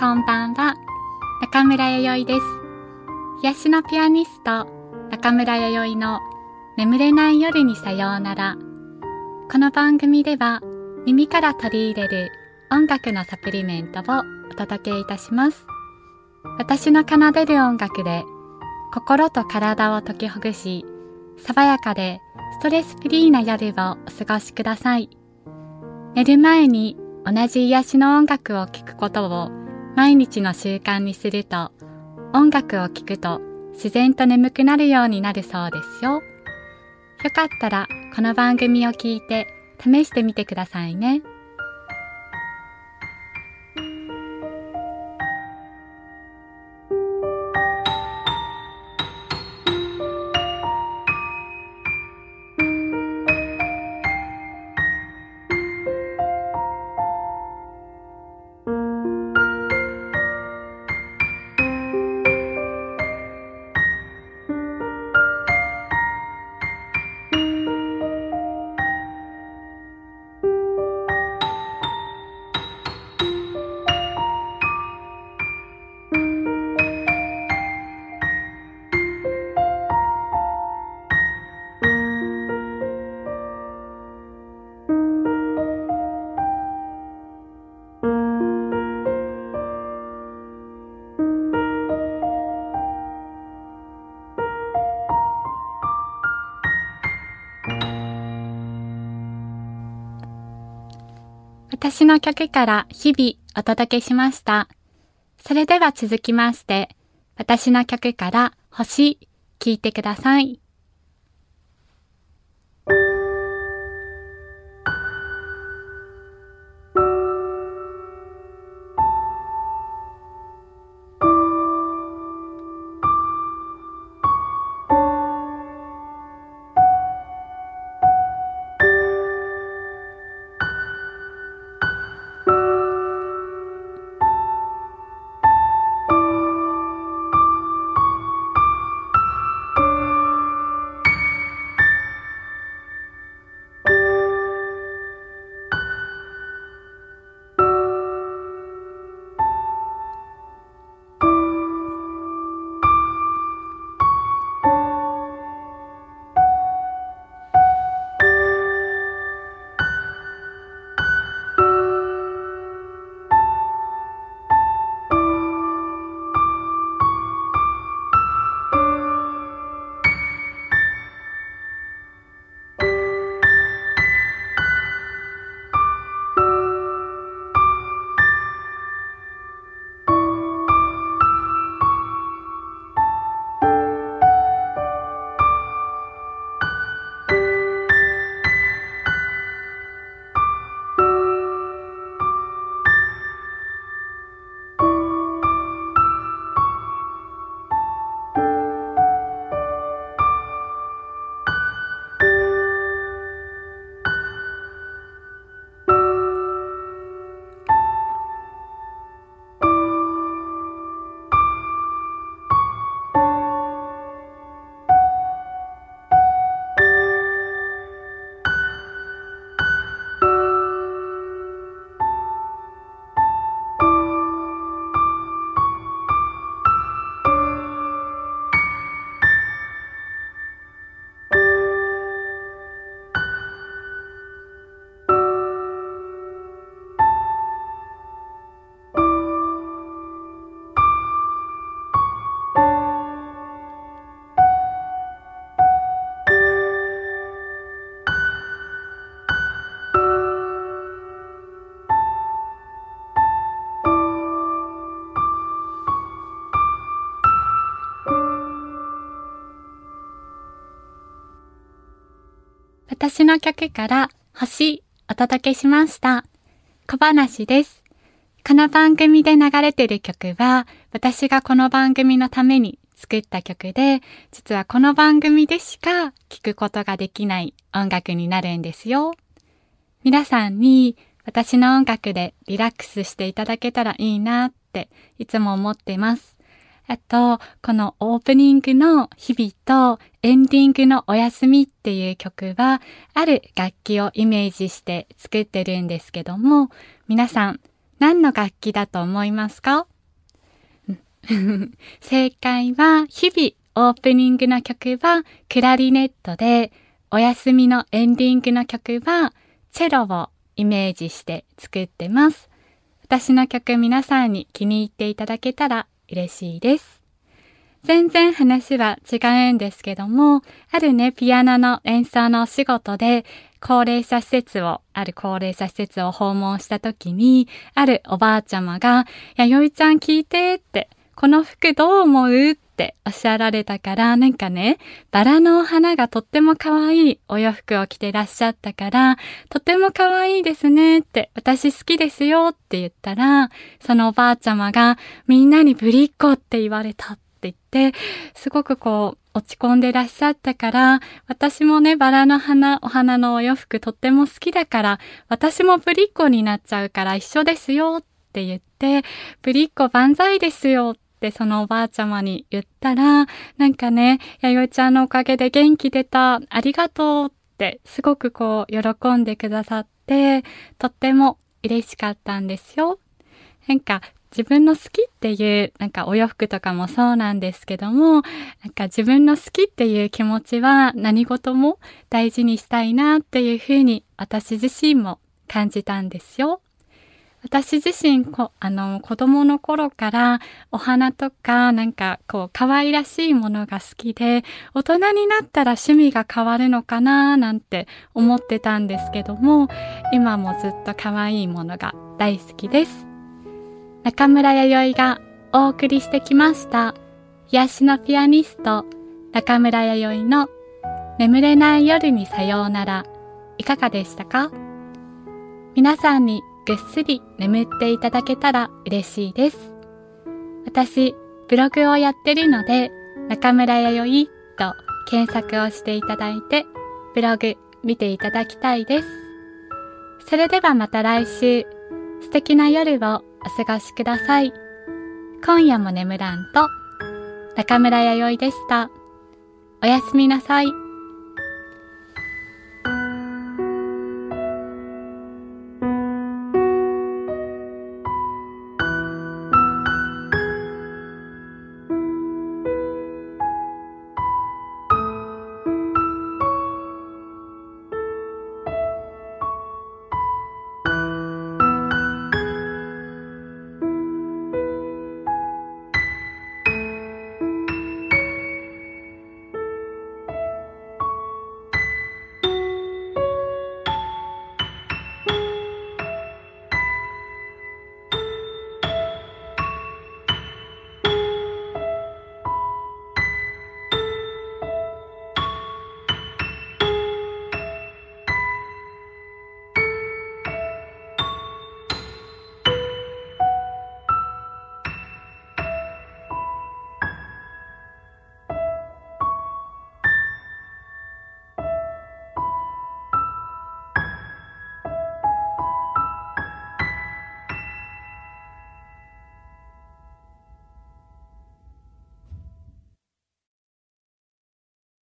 こんばんは。中村弥生です。癒しのピアニスト、中村弥生の眠れない夜にさようなら。この番組では耳から取り入れる音楽のサプリメントをお届けいたします。私の奏でる音楽で心と体を解きほぐし、爽やかでストレスフリーな夜をお過ごしください。寝る前に同じ癒しの音楽を聴くことを毎日の習慣にすると音楽を聴くと自然と眠くなるようになるそうですよ。よかったらこの番組を聞いて試してみてくださいね。私の曲から日々お届けしました。それでは続きまして、私の曲から星、聴いてください。私の曲から星お届けしました。小話です。この番組で流れてる曲は私がこの番組のために作った曲で、実はこの番組でしか聴くことができない音楽になるんですよ。皆さんに私の音楽でリラックスしていただけたらいいなっていつも思ってます。あと、このオープニングの日々とエンディングのお休みっていう曲は、ある楽器をイメージして作ってるんですけども、皆さん、何の楽器だと思いますか？正解は、日々オープニングの曲はクラリネットで、お休みのエンディングの曲はチェロをイメージして作ってます。私の曲皆さんに気に入っていただけたら嬉しいです。全然話は違うんですけども、あるね、ピアノの演奏のお仕事で、高齢者施設を、ある高齢者施設を訪問した時に、あるおばあちゃまが、やよいちゃん聞いてって、この服どう思う？ってっておっしゃられたから、なんかね、バラのお花がとっても可愛いお洋服を着てらっしゃったから、とても可愛いですねって、私好きですよって言ったら、そのおばあちゃまがみんなにぶりっ子って言われたって言って、すごくこう、落ち込んでらっしゃったから、私もね、バラの花、お花のお洋服とっても好きだから、私もぶりっ子になっちゃうから一緒ですよって言って、ぶりっ子万歳ですよっってそのおばあちゃまに言ったら、なんかね、弥生ちゃんのおかげで元気出た、ありがとうってすごくこう喜んでくださって、とっても嬉しかったんですよ。なんか自分の好きっていう、なんかお洋服とかもそうなんですけども、なんか自分の好きっていう気持ちは何事も大事にしたいなっていうふうに私自身も感じたんですよ。私自身こ、あの、子供の頃からお花とか、なんか、こう、可愛らしいものが好きで、大人になったら趣味が変わるのかななんて思ってたんですけども、今もずっと可愛いものが大好きです。中村弥生がお送りしてきました。癒しのピアニスト、中村弥生の眠れない夜にさようなら、いかがでしたか？皆さんにぐっすり眠っていただけたら嬉しいです。私、ブログをやってるので、中村弥生と検索をしていただいて、ブログ見ていただきたいです。それではまた来週、素敵な夜をお過ごしください。今夜も眠らんと、中村弥生でした。おやすみなさい。